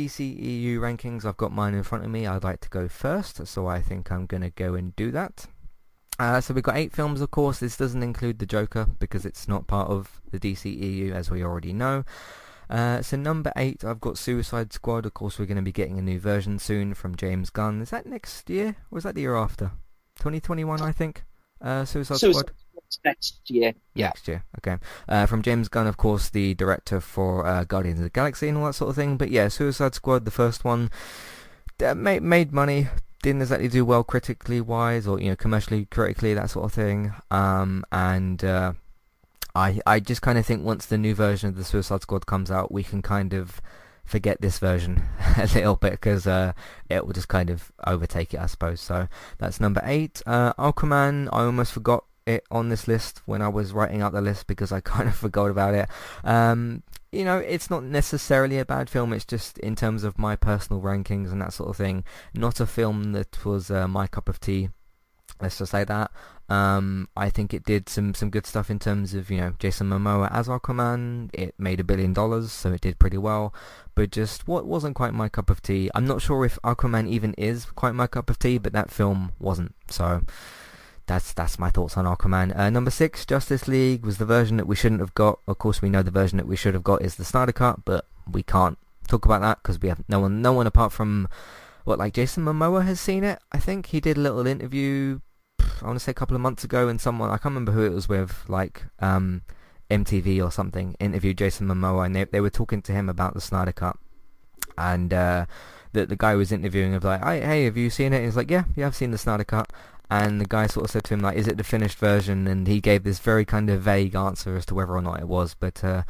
DCEU rankings, I've got mine in front of me. I'd like to go first, so I think I'm going to go and do that. Uh, so we've got eight films, of course. This doesn't include the Joker because it's not part of the DCEU, as we already know. Uh, so number eight, I've got Suicide Squad. Of course, we're going to be getting a new version soon from James Gunn. Is that next year, or is that the year after? 2021, I think. Uh, Suicide, Suicide Squad next year. Yeah. Next year, okay. Uh, from James Gunn, of course, the director for uh, Guardians of the Galaxy and all that sort of thing. But yeah, Suicide Squad, the first one, made made money. Didn't exactly do well critically wise, or you know, commercially critically, that sort of thing. Um, and uh, I I just kind of think once the new version of the Suicide Squad comes out, we can kind of forget this version a little bit because uh, it will just kind of overtake it, I suppose. So that's number eight. Uh, Aquaman, I almost forgot it on this list when I was writing out the list because I kind of forgot about it. Um, you know, it's not necessarily a bad film. It's just in terms of my personal rankings and that sort of thing, not a film that was uh, my cup of tea. Let's just say that. Um, I think it did some, some good stuff in terms of, you know, Jason Momoa as Aquaman. It made a billion dollars, so it did pretty well. But just what wasn't quite my cup of tea. I'm not sure if Aquaman even is quite my cup of tea, but that film wasn't. So that's that's my thoughts on Aquaman. Uh, number six, Justice League was the version that we shouldn't have got. Of course, we know the version that we should have got is the Snyder Cut, but we can't talk about that because we have no one, no one apart from what like Jason Momoa has seen it. I think he did a little interview. I want to say a couple of months ago, and someone I can't remember who it was with, like um, MTV or something, interviewed Jason Momoa, and they they were talking to him about the Snyder Cut, and. Uh, the, the guy was interviewing of like, hey, have you seen it? And he's like, yeah, yeah, I've seen the Snyder Cut and the guy sort of said to him like, "Is it the finished version?" And he gave this very kind of vague answer as to whether or not it was. But uh,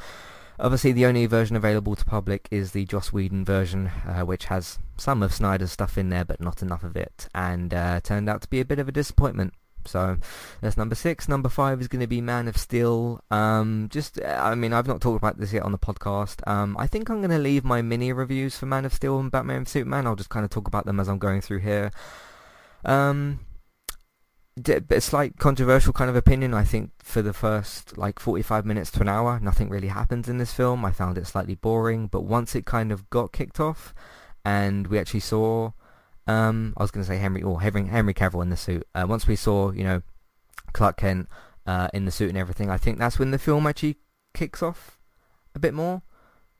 obviously, the only version available to public is the Joss Whedon version, uh, which has some of Snyder's stuff in there, but not enough of it, and uh, turned out to be a bit of a disappointment. So that's number six. Number five is going to be Man of Steel. Um, just, I mean, I've not talked about this yet on the podcast. Um, I think I'm going to leave my mini reviews for Man of Steel and Batman and Superman. I'll just kind of talk about them as I'm going through here. Um, a slight controversial kind of opinion. I think for the first like 45 minutes to an hour, nothing really happens in this film. I found it slightly boring, but once it kind of got kicked off, and we actually saw, um, I was going to say Henry or Henry, Henry Cavill in the suit. Uh, once we saw, you know, Clark Kent uh, in the suit and everything, I think that's when the film actually kicks off a bit more.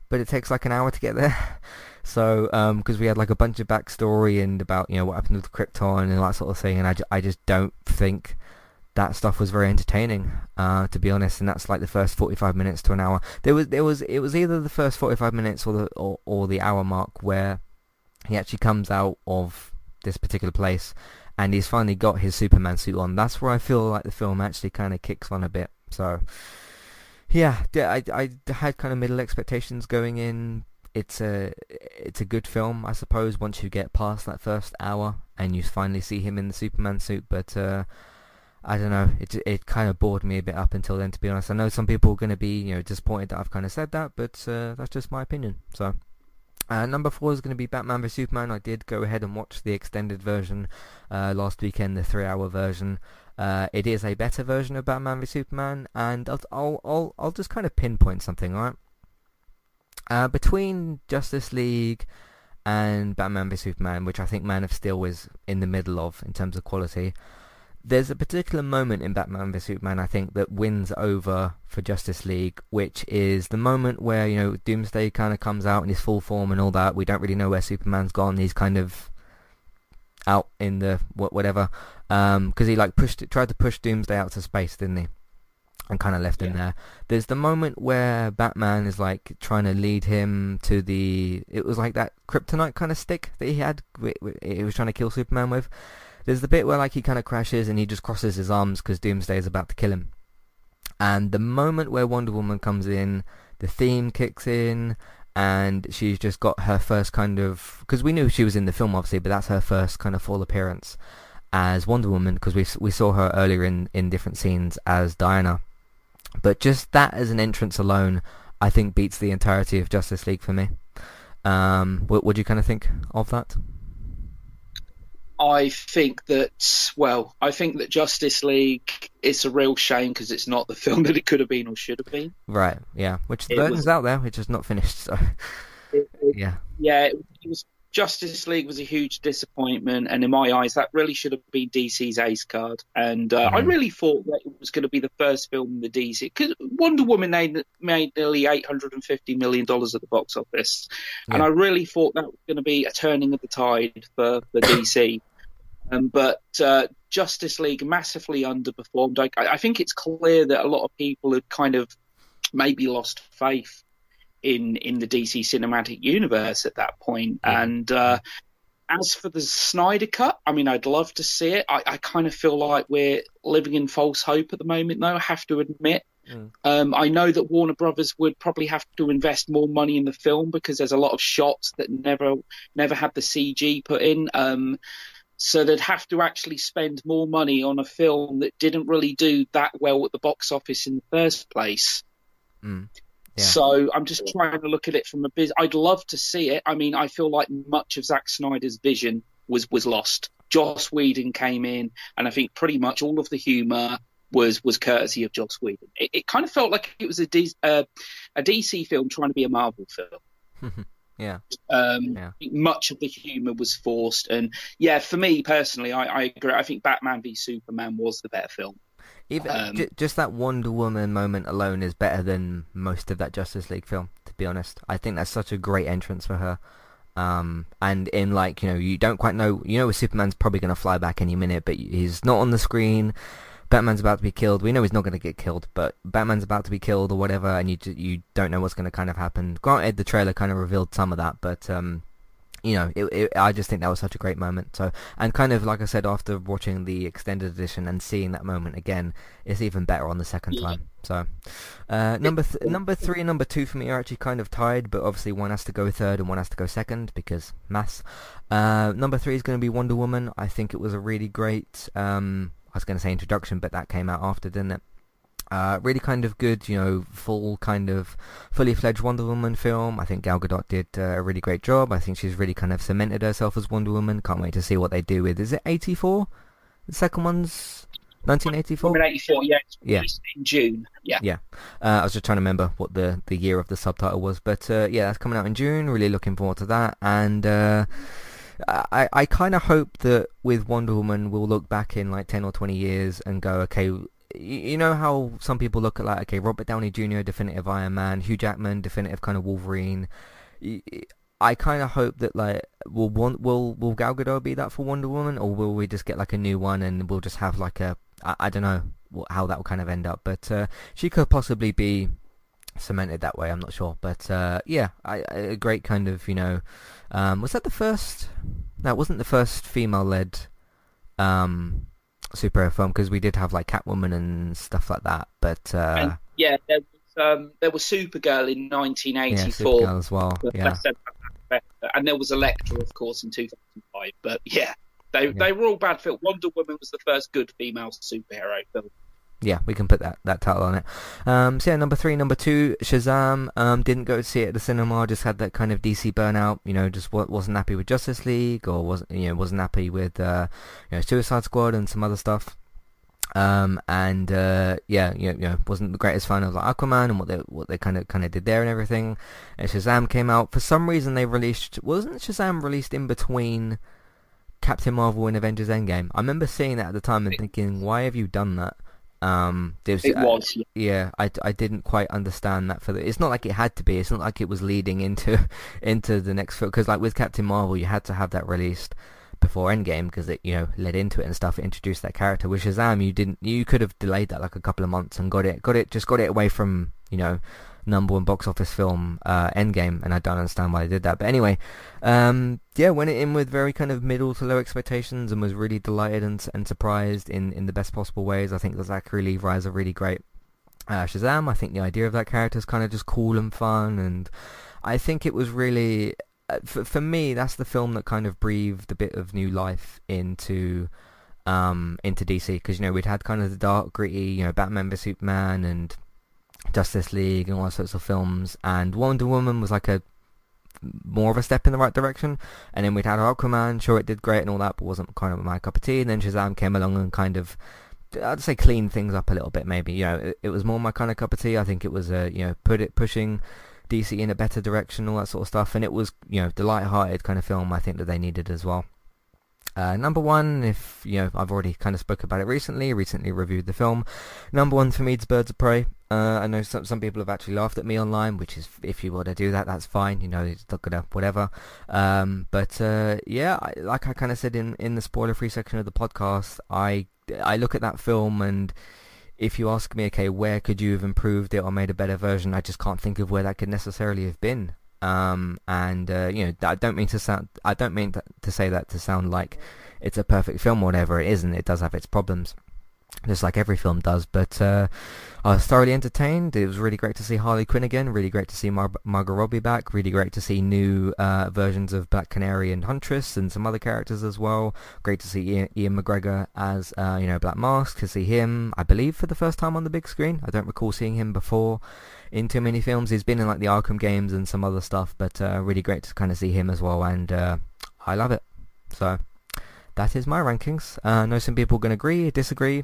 But it takes like an hour to get there. So, because um, we had like a bunch of backstory and about you know what happened with Krypton and that sort of thing, and I, ju- I just don't think that stuff was very entertaining, uh, to be honest. And that's like the first 45 minutes to an hour. There was there was it was either the first 45 minutes or the or, or the hour mark where he actually comes out of this particular place and he's finally got his Superman suit on. That's where I feel like the film actually kind of kicks on a bit. So, yeah, I, I had kind of middle expectations going in, it's a it's a good film, I suppose. Once you get past that first hour and you finally see him in the Superman suit, but uh, I don't know. It it kind of bored me a bit up until then. To be honest, I know some people are going to be you know disappointed that I've kind of said that, but uh, that's just my opinion. So. Uh, number four is going to be Batman vs Superman. I did go ahead and watch the extended version uh, last weekend, the three-hour version. Uh, it is a better version of Batman vs Superman, and I'll, I'll I'll I'll just kind of pinpoint something. All right, uh, between Justice League and Batman v Superman, which I think Man of Steel was in the middle of in terms of quality, there's a particular moment in Batman v Superman I think that wins over for Justice League, which is the moment where you know Doomsday kind of comes out in his full form and all that. We don't really know where Superman's gone. He's kind of out in the whatever because um, he like pushed tried to push Doomsday out to space, didn't he? And kind of left yeah. him there. There's the moment where Batman is like trying to lead him to the. It was like that kryptonite kind of stick that he had. He was trying to kill Superman with. There's the bit where like he kind of crashes and he just crosses his arms because Doomsday is about to kill him. And the moment where Wonder Woman comes in, the theme kicks in, and she's just got her first kind of because we knew she was in the film obviously, but that's her first kind of full appearance as Wonder Woman because we we saw her earlier in in different scenes as Diana but just that as an entrance alone, I think beats the entirety of Justice League for me. Um, what would you kind of think of that? I think that well, I think that Justice League it's a real shame because it's not the film that it could have been or should have been. Right. Yeah. Which the was, out there, which is not finished. So. It, yeah, yeah, it, it was Justice League was a huge disappointment, and in my eyes, that really should have been DC's ace card. And uh, mm-hmm. I really thought that it was going to be the first film in the DC because Wonder Woman made, made nearly eight hundred and fifty million dollars at the box office, yeah. and I really thought that was going to be a turning of the tide for for DC. Um, but uh, Justice League massively underperformed. I, I think it's clear that a lot of people had kind of maybe lost faith in in the DC cinematic universe at that point. Yeah. And uh, as for the Snyder cut, I mean, I'd love to see it. I, I kind of feel like we're living in false hope at the moment, though. I have to admit. Mm. Um, I know that Warner Brothers would probably have to invest more money in the film because there's a lot of shots that never never had the CG put in. Um, so they'd have to actually spend more money on a film that didn't really do that well at the box office in the first place. Mm. So I'm just trying to look at it from a biz. I'd love to see it. I mean, I feel like much of Zack Snyder's vision was was lost. Joss Whedon came in, and I think pretty much all of the humour was was courtesy of Joss Whedon. It, it kind of felt like it was a, D, uh, a DC film trying to be a Marvel film. yeah. Um, yeah. Much of the humour was forced, and yeah, for me personally, I, I agree. I think Batman v Superman was the better film. Even um, j- just that Wonder Woman moment alone is better than most of that Justice League film. To be honest, I think that's such a great entrance for her. Um, and in like you know you don't quite know you know Superman's probably going to fly back any minute, but he's not on the screen. Batman's about to be killed. We know he's not going to get killed, but Batman's about to be killed or whatever, and you you don't know what's going to kind of happen. Granted, the trailer kind of revealed some of that, but um, you know, it, it, I just think that was such a great moment. So, and kind of like I said, after watching the extended edition and seeing that moment again, it's even better on the second yeah. time. So, uh, number th- number three and number two for me are actually kind of tied, but obviously one has to go third and one has to go second because mass. Uh, number three is going to be Wonder Woman. I think it was a really great. Um, I was going to say introduction, but that came out after, didn't it? Uh, really kind of good, you know, full kind of fully fledged Wonder Woman film. I think Gal Gadot did uh, a really great job. I think she's really kind of cemented herself as Wonder Woman. Can't wait to see what they do with. Is it 84? The second one's 1984. 1984, yeah. yeah. In June. Yeah. Yeah. Uh, I was just trying to remember what the the year of the subtitle was, but uh, yeah, that's coming out in June. Really looking forward to that, and. Uh, I, I kind of hope that with Wonder Woman we'll look back in like 10 or 20 years and go, okay, you know how some people look at like okay Robert Downey Jr. definitive Iron Man, Hugh Jackman definitive kind of Wolverine. I kind of hope that like will will will Gal Gadot be that for Wonder Woman, or will we just get like a new one and we'll just have like a I, I don't know how that will kind of end up, but uh, she could possibly be cemented that way. I'm not sure, but uh, yeah, I, a great kind of you know um, was that the first? That wasn't the first female-led um, superhero film because we did have like Catwoman and stuff like that. But uh, and, yeah, there was um, there was Supergirl in 1984 yeah, as well. Yeah. And there was Elektra, of course, in 2005. But yeah, they yeah. they were all bad films. Wonder Woman was the first good female superhero film yeah, we can put that, that title on it. Um, so yeah, number three, number two, Shazam. Um, didn't go to see it at the cinema. Just had that kind of DC burnout. You know, just wasn't happy with Justice League, or wasn't you know wasn't happy with uh, you know Suicide Squad and some other stuff. Um, and uh, yeah, you know, you know, wasn't the greatest fan of like Aquaman and what they what they kind of kind of did there and everything. And Shazam came out for some reason they released wasn't Shazam released in between Captain Marvel and Avengers Endgame. I remember seeing that at the time and thinking, why have you done that? Um, was, it was. Uh, yeah, I, I didn't quite understand that for the. It's not like it had to be. It's not like it was leading into into the next film because like with Captain Marvel, you had to have that released before Endgame because it you know led into it and stuff. It introduced that character. With Shazam, you didn't. You could have delayed that like a couple of months and got it got it just got it away from you know number one box office film, uh, Endgame, and I don't understand why they did that. But anyway, um, yeah, went in with very kind of middle to low expectations and was really delighted and, and surprised in, in the best possible ways. I think the Zachary Levi is a really great uh, Shazam. I think the idea of that character is kind of just cool and fun, and I think it was really, uh, for, for me, that's the film that kind of breathed a bit of new life into um, into DC because you know we'd had kind of the dark, gritty, you know, Batman vs Superman and Justice League and all sorts of films, and Wonder Woman was like a more of a step in the right direction. And then we'd had Aquaman, sure it did great and all that, but wasn't kind of my cup of tea. And then Shazam came along and kind of, I'd say, cleaned things up a little bit. Maybe you know, it, it was more my kind of cup of tea. I think it was, uh, you know, put it pushing DC in a better direction, all that sort of stuff. And it was, you know, the light-hearted kind of film I think that they needed as well. Uh, number one, if you know, I've already kind of spoke about it recently. Recently reviewed the film. Number one for me is Birds of Prey. Uh, I know some some people have actually laughed at me online, which is if you want to do that, that's fine. You know, it's not gonna whatever. Um, but uh, yeah, I, like I kind of said in in the spoiler-free section of the podcast, I I look at that film and if you ask me, okay, where could you have improved it or made a better version? I just can't think of where that could necessarily have been. Um, and uh, you know, I don't mean to sound, I don't mean to say that to sound like it's a perfect film or whatever. It isn't. It does have its problems, just like every film does. But uh, I was thoroughly entertained. It was really great to see Harley Quinn again. Really great to see Mar- Margot Robbie back. Really great to see new uh, versions of Black Canary and Huntress and some other characters as well. Great to see Ewan, Ewan McGregor as uh, you know Black Mask. To see him, I believe, for the first time on the big screen. I don't recall seeing him before in too many films. He's been in like the Arkham games and some other stuff, but uh, really great to kind of see him as well, and uh, I love it. So that is my rankings. Uh, I know some people are going to agree, disagree.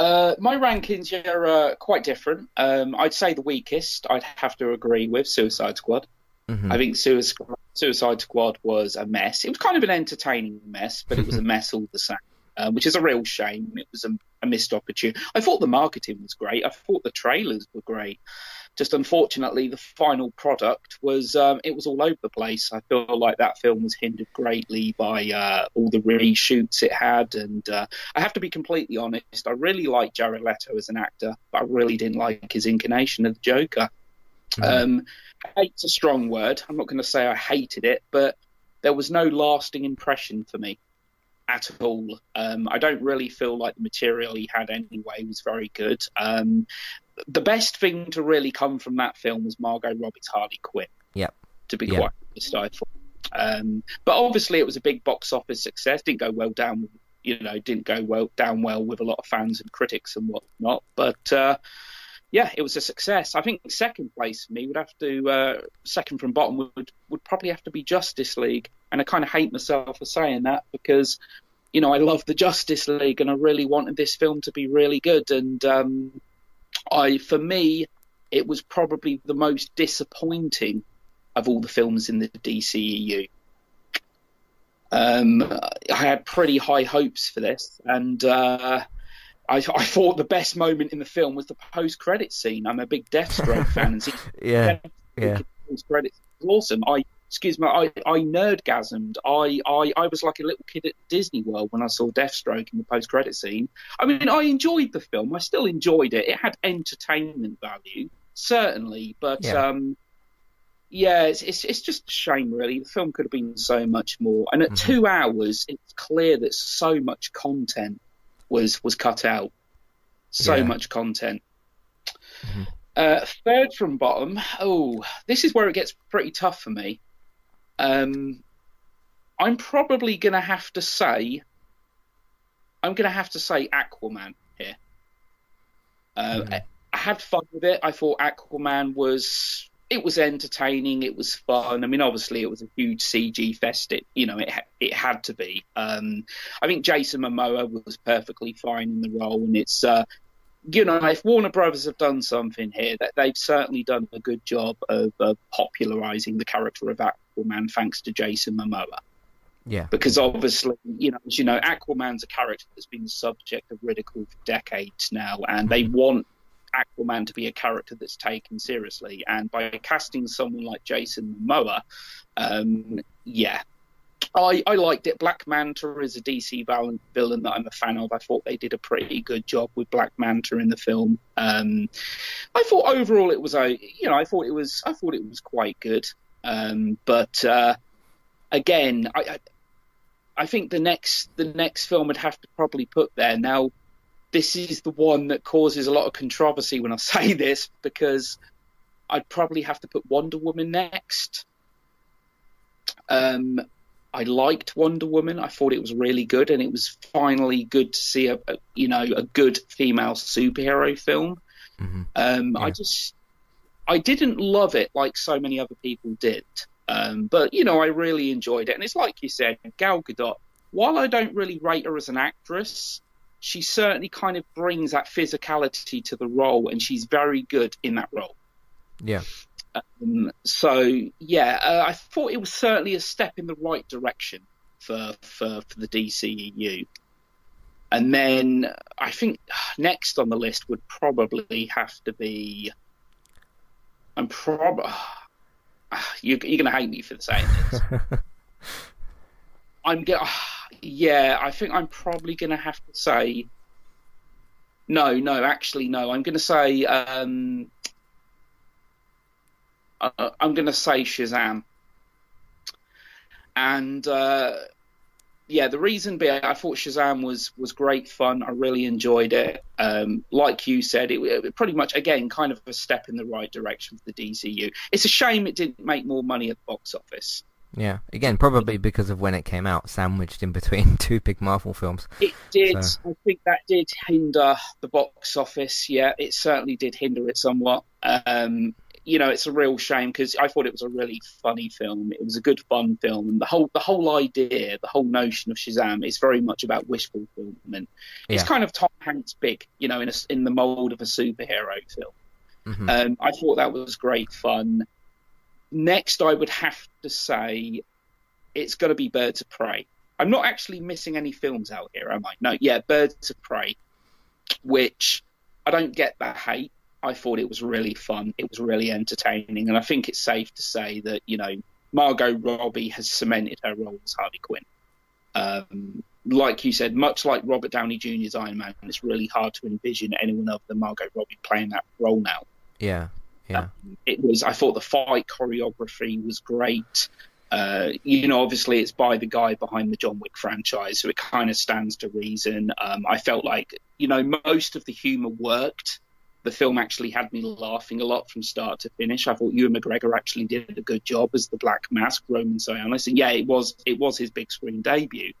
Uh, my rankings are uh, quite different. Um, I'd say the weakest, I'd have to agree with Suicide Squad. Mm-hmm. I think Suicide Squad was a mess. It was kind of an entertaining mess, but it was a mess all the same, uh, which is a real shame. It was a, a missed opportunity. I thought the marketing was great. I thought the trailers were great. Just unfortunately, the final product was um, it was all over the place. I feel like that film was hindered greatly by uh, all the reshoots it had, and uh, I have to be completely honest. I really like Jared Leto as an actor, but I really didn't like his incarnation of the Joker. Mm-hmm. Um, hate's a strong word. I'm not going to say I hated it, but there was no lasting impression for me at all. Um, I don't really feel like the material he had anyway was very good. Um, the best thing to really come from that film was Margot Robbie's Harley Quinn. Yep. To be yep. quite honest, I thought. Um, but obviously, it was a big box office success. Didn't go well down, you know, didn't go well down well with a lot of fans and critics and whatnot. But uh, yeah, it was a success. I think second place for me would have to uh, second from bottom would would probably have to be Justice League, and I kind of hate myself for saying that because you know I love the Justice League and I really wanted this film to be really good, and um, I for me it was probably the most disappointing of all the films in the DCEU. Um, I had pretty high hopes for this, and uh, I, I, thought the best moment in the film was the post-credit scene. I'm a big Deathstroke fan, and yeah, yeah, post-credit awesome. I excuse me, I, I nerdgasmed. I, I, I was like a little kid at Disney World when I saw Deathstroke in the post-credit scene. I mean, I enjoyed the film. I still enjoyed it. It had entertainment value, certainly, but yeah. um, yeah, it's, it's it's just a shame, really. The film could have been so much more. And at mm-hmm. two hours, it's clear that so much content was was cut out. So yeah. much content. Mm-hmm. Uh, third from bottom. Oh, this is where it gets pretty tough for me. Um, I'm probably going to have to say, I'm going to have to say Aquaman here. Uh, mm-hmm. I, I had fun with it. I thought Aquaman was it was entertaining. It was fun. I mean, obviously, it was a huge CG fest. It, you know, it it had to be. Um, I think Jason Momoa was perfectly fine in the role, and it's uh, you know, if Warner Brothers have done something here, that they've certainly done a good job of uh, popularizing the character of Aquaman, thanks to Jason Momoa. Yeah. Because obviously, you know, as you know, Aquaman's a character that's been the subject of ridicule for decades now, and they mm-hmm. want Aquaman to be a character that's taken seriously. And by casting someone like Jason Momoa, um, yeah, I, I liked it. Black Manta is a DC villain, that I'm a fan of. I thought they did a pretty good job with Black Manta in the film. Um, I thought overall it was a, you know, I thought it was, I thought it was quite good. Um, but uh, again, I, I, I think the next, the next film would have to probably put there now. This is the one that causes a lot of controversy when I say this because I'd probably have to put Wonder Woman next. Um, I liked Wonder Woman. I thought it was really good, and it was finally good to see a, a you know a good female superhero film. Mm-hmm. Um, yeah. I just I didn't love it like so many other people did, um, but you know I really enjoyed it. And it's like you said, Gal Gadot. While I don't really rate her as an actress, she certainly kind of brings that physicality to the role, and she's very good in that role. Yeah. Um, so yeah, uh, I thought it was certainly a step in the right direction for for, for the DCEU. And then I think next on the list would probably have to be. I'm probably. You, you're going to hate me for saying this. I'm going. Yeah, I think I'm probably going to have to say. No, no, actually, no. I'm going to say um, uh, I'm going to say Shazam. And uh, yeah, the reason being, I thought Shazam was was great fun. I really enjoyed it. Um, like you said, it, it, pretty much again kind of a step in the right direction for the DCU. It's a shame it didn't make more money at the box office. Yeah, again, probably because of when it came out, sandwiched in between two big Marvel films. It did. So. I think that did hinder the box office. Yeah, it certainly did hinder it somewhat. Um, you know, it's a real shame because I thought it was a really funny film. It was a good fun film, and the whole the whole idea, the whole notion of Shazam is very much about wish fulfillment. Yeah. It's kind of Tom Hanks big, you know, in a, in the mold of a superhero film. Mm-hmm. Um, I thought that was great fun. Next, I would have to say it's going to be Birds of Prey. I'm not actually missing any films out here, am I? No, yeah, Birds of Prey, which I don't get that hate. I thought it was really fun. It was really entertaining, and I think it's safe to say that you know Margot Robbie has cemented her role as Harley Quinn. Um, like you said, much like Robert Downey Jr.'s Iron Man, it's really hard to envision anyone other than Margot Robbie playing that role now. Yeah, yeah. Um, it was. I thought the fight choreography was great. Uh, you know, obviously it's by the guy behind the John Wick franchise, so it kind of stands to reason. Um, I felt like, you know, most of the humor worked the film actually had me laughing a lot from start to finish. I thought Ewan McGregor actually did a good job as the Black Mask, Roman Sionis, and yeah, it was it was his big screen debut.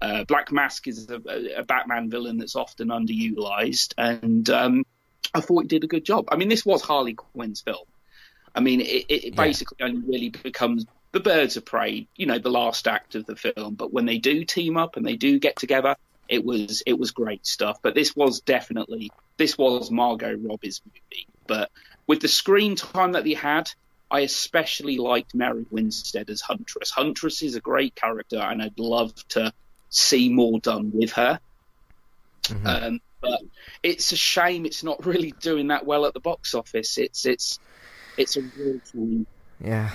Uh, Black Mask is a, a, Batman villain that's often underutilized, and um, I thought he did a good job. I mean, this was Harley Quinn's film. I mean, it, it yeah. basically only really becomes the Birds of Prey, you know, the last act of the film. But when they do team up and they do get together, it was it was great stuff. But this was definitely this was Margot Robbie's movie. But with the screen time that he had, I especially liked Mary Winstead as Huntress. Huntress is a great character, and I'd love to see more done with her. Mm-hmm. Um, but it's a shame it's not really doing that well at the box office. It's it's it's a real shame. Yeah,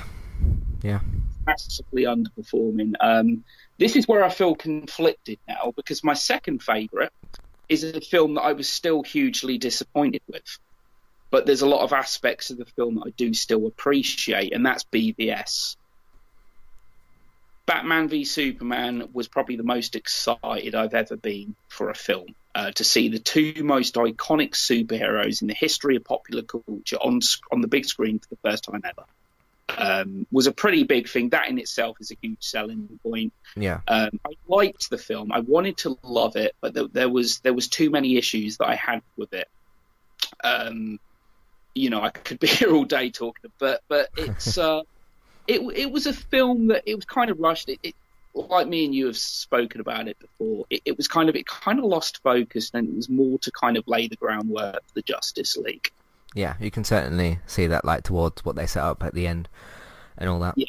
yeah, massively underperforming. Um, this is where I feel conflicted now because my second favourite is a film that I was still hugely disappointed with. But there's a lot of aspects of the film that I do still appreciate, and that's BVS. Batman v Superman was probably the most excited I've ever been for a film. Uh, to see the two most iconic superheroes in the history of popular culture on on the big screen for the first time ever um, was a pretty big thing. That in itself is a huge selling point. Yeah, um, I liked the film. I wanted to love it, but there, there, was there was too many issues that I had with it. Um, you know, I could be here all day talking, but but it's uh, it it was a film that it was kind of rushed. It, it like me and you have spoken about it before. It, it was kind of it kind of lost focus, and it was more to kind of lay the groundwork for the Justice League. Yeah, you can certainly see that, like towards what they set up at the end and all that. Yeah.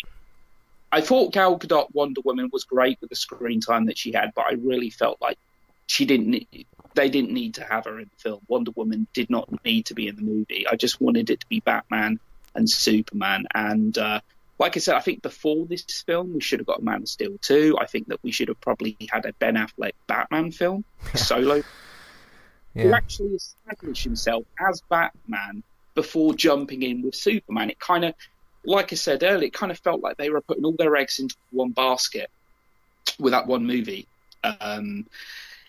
I thought Gal Gadot Wonder Woman was great with the screen time that she had, but I really felt like she didn't. Need, they didn't need to have her in the film. Wonder Woman did not need to be in the movie. I just wanted it to be Batman and Superman. And uh, like I said, I think before this film we should have got Man of Steel two. I think that we should have probably had a Ben Affleck Batman film solo. Yeah. To actually establish himself as Batman before jumping in with Superman. It kind of, like I said earlier, it kind of felt like they were putting all their eggs into one basket with that one movie. Um,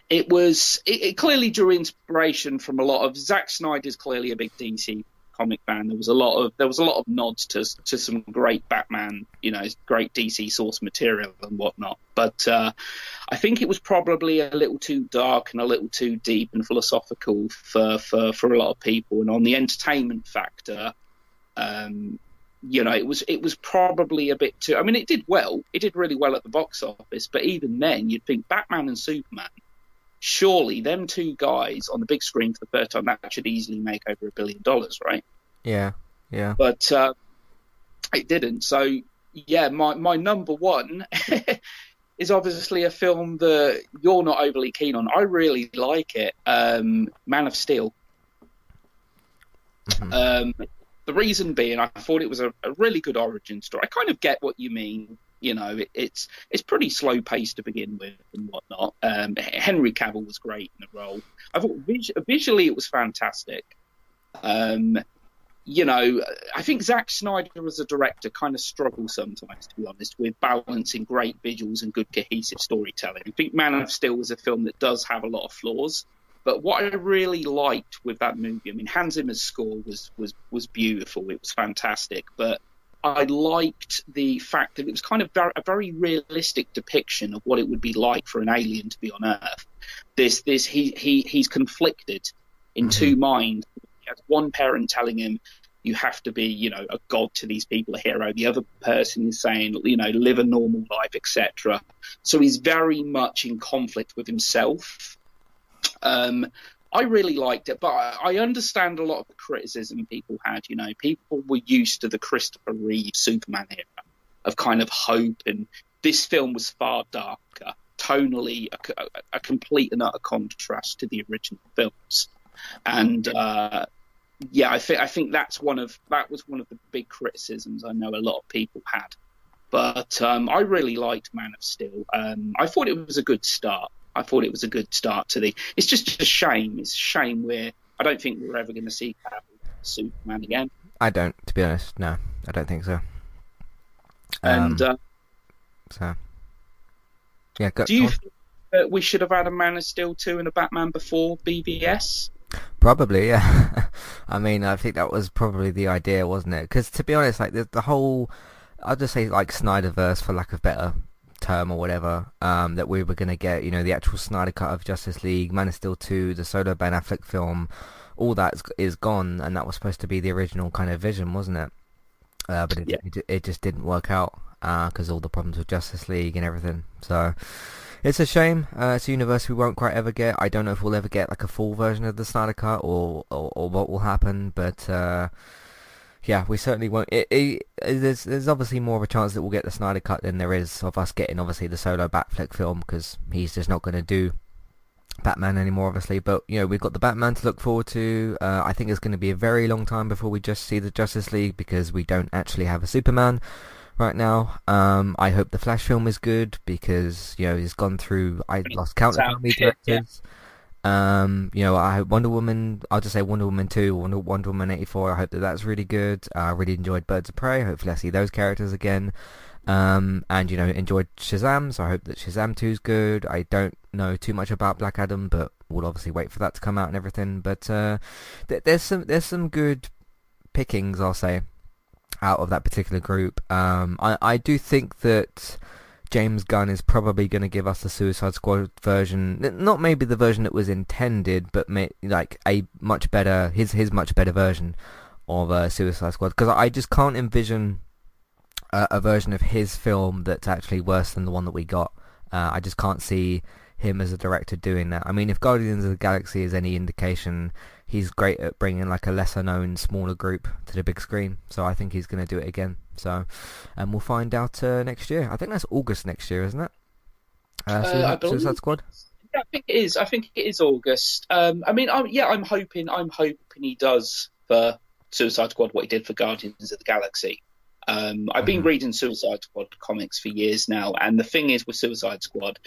it was it, it, clearly drew inspiration from a lot of Zack Snyder's clearly a big DC comic fan. There was a lot of there was a lot of nods to to some great Batman, you know, great DC source material and whatnot. But uh, I think it was probably a little too dark and a little too deep and philosophical for for, for a lot of people. And on the entertainment factor, um, you know, it was it was probably a bit too. I mean, it did well. It did really well at the box office, but even then, you'd think Batman and Superman surely them two guys on the big screen for the first time that should easily make over a billion dollars, right? Yeah, yeah. But uh, it didn't. So yeah, my my number one is obviously a film that you're not overly keen on. I really like it. Um, Man of Steel. Mm-hmm. Um, the reason being, I thought it was a, a, really good origin story. I kind of get what you mean you know, it, it's it's pretty slow paced to begin with and whatnot. Um, Henry Cavill was great in the role. I thought vis- visually it was fantastic. Um, you know, I think Zack Snyder as a director kind of struggles sometimes, to be honest, with balancing great visuals and good cohesive storytelling. I think Man of Steel was a film that does have a lot of flaws. But what I really liked with that movie, I mean, Hans Zimmer's score was was was beautiful. It was fantastic. But I liked the fact that it was kind of a very realistic depiction of what it would be like for an alien to be on Earth. This, this, he, he, he's conflicted in mm-hmm. two minds. He has one parent telling him, you have to be, you know, a god to these people, a hero. The other person is saying, you know, live a normal life, etc. So he's very much in conflict with himself. Um, I really liked it, but I understand a lot of the criticism people had. You know, people were used to the Christopher Reeve Superman era of kind of hope, and this film was far darker, tonally a, a complete and utter contrast to the original films. And uh, yeah, I think I think that's one of that was one of the big criticisms I know a lot of people had. But um, I really liked Man of Steel. Um, I thought it was a good start. I thought it was a good start to the. It's just a shame. It's a shame we're. I don't think we're ever going to see Superman again. I don't, to be honest. No, I don't think so. And um, uh, so, yeah. Go, do you think that we should have had a Man of Steel two and a Batman before BVS? Probably, yeah. I mean, I think that was probably the idea, wasn't it? Because to be honest, like the, the whole, I'll just say like Snyderverse, for lack of better term or whatever um, that we were going to get. You know, the actual Snyder cut of Justice League, Man of Steel 2, the solo Ben Affleck film, all that is gone, and that was supposed to be the original kind of vision, wasn't it? Uh, but it, yeah. it, it, just didn't work out because uh, all the problems with Justice League and everything. So it's a shame. Uh, it's a universe we won't quite ever get. I don't know if we'll ever get like a full version of the Snyder cut or or, or what will happen, but uh, yeah, we certainly won't. It, it, it, there's, there's obviously more of a chance that we'll get the Snyder Cut than there is of us getting obviously the solo Batfleck film because he's just not going to do Batman anymore, obviously. But you know, we've got the Batman to look forward to. Uh, I think it's going to be a very long time before we just see the Justice League because we don't actually have a Superman right now. Um, I hope the Flash film is good because you know he's gone through. I lost count of how many directors. Yeah. Um, you know, I hope Wonder Woman. I'll just say Wonder Woman two, Wonder, Wonder Woman eighty four. I hope that that's really good. I really enjoyed Birds of Prey. Hopefully, I see those characters again. Um, and you know, enjoyed Shazam. So I hope that Shazam two is good. I don't know too much about Black Adam, but we'll obviously wait for that to come out and everything. But uh, th- there's some there's some good pickings, I'll say, out of that particular group. Um, I I do think that James Gunn is probably going to give us the Suicide Squad version, not maybe the version that was intended, but may, like a much better his his much better version of uh, Suicide Squad because I just can't envision a, a, version of his film that's actually worse than the one that we got. Uh, I just can't see him as a director doing that. I mean, if Guardians of the Galaxy is any indication, he's great at bringing like a lesser known, smaller group to the big screen. So I think he's going to do it again. So, and we'll find out uh, next year. I think that's August next year, isn't it? Uh, Suicide, believe, Suicide Squad. Yeah, I think it is. I think it is August. Um, I mean, I'm, yeah, I'm hoping. I'm hoping he does for Suicide Squad what he did for Guardians of the Galaxy. Um, I've been mm-hmm. reading Suicide Squad comics for years now, and the thing is with Suicide Squad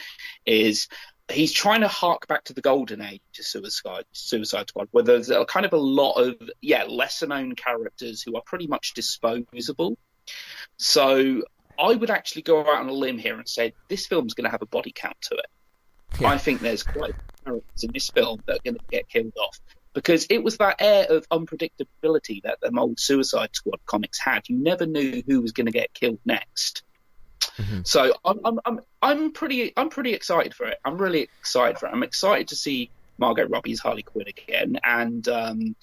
is he's trying to hark back to the golden age of Suicide Suicide Squad, where there's a, kind of a lot of yeah lesser known characters who are pretty much disposable. So I would actually go out on a limb here and say this film's going to have a body count to it. Yeah. I think there's quite characters in this film that are going to get killed off because it was that air of unpredictability that the old Suicide Squad comics had. You never knew who was going to get killed next. Mm-hmm. So I'm, I'm, I'm, I'm pretty, I'm pretty excited for it. I'm really excited for it. I'm excited to see Margot Robbie's Harley Quinn again, and um,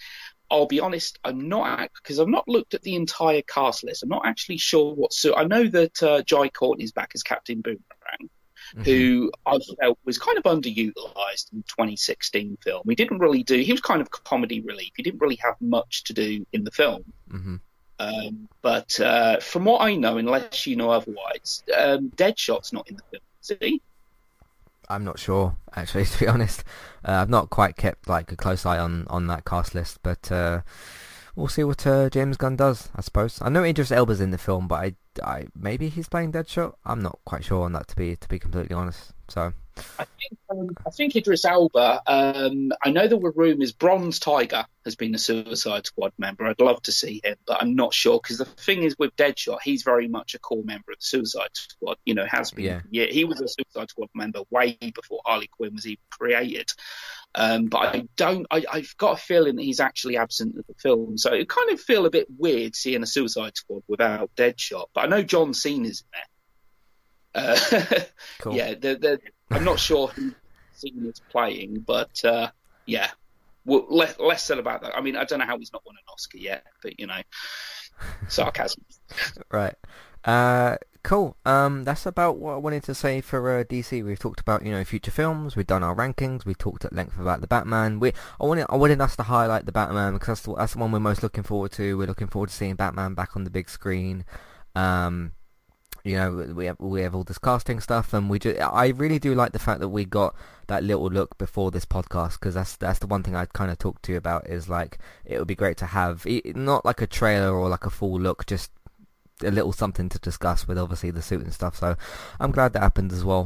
I'll be honest, I'm not because I've not looked at the entire cast list. I'm not actually sure what. So I know that uh, Jai Courtney's back as Captain Boomerang, mm-hmm. who I felt was kind of underutilized in the 2016 film. He didn't really do. He was kind of comedy relief. He didn't really have much to do in the film. Mm-hmm. Um, but uh, from what I know, unless you know otherwise, um, Deadshot's not in the film, is he? I'm not sure, actually, to be honest. Uh, I've not quite kept like a close eye on, on that cast list, but uh, we'll see what uh, James Gunn does, I suppose. I know Idris Elba's in the film, but I, I maybe he's playing Deadshot. I'm not quite sure on that to be to be completely honest. So I think um, I think Idris Elba. Um, I know there were rumours. Bronze Tiger has been a Suicide Squad member. I'd love to see him, but I'm not sure because the thing is with Deadshot, he's very much a core member of the Suicide Squad. You know, has been. Yeah. yeah he was a Suicide Squad member way before Harley Quinn was even created. Um, but I don't. I, have got a feeling that he's actually absent of the film, so it kind of feel a bit weird seeing a Suicide Squad without Deadshot. But I know John Cena's in there. Uh, cool. Yeah, they're, they're, I'm not sure who Cena's playing, but uh, yeah, well, less, less said about that. I mean, I don't know how he's not won an Oscar yet, but you know, sarcasm. right. Uh, cool. Um, that's about what I wanted to say for uh, DC. We've talked about you know future films. We've done our rankings. We talked at length about the Batman. We I wanted I wanted us to highlight the Batman because that's the, that's the one we're most looking forward to. We're looking forward to seeing Batman back on the big screen. Um, you know we have we have all this casting stuff and we just I really do like the fact that we got that little look before this podcast because that's that's the one thing I'd kind of talk to you about is like it would be great to have not like a trailer or like a full look just a little something to discuss with obviously the suit and stuff. So I'm glad that happened as well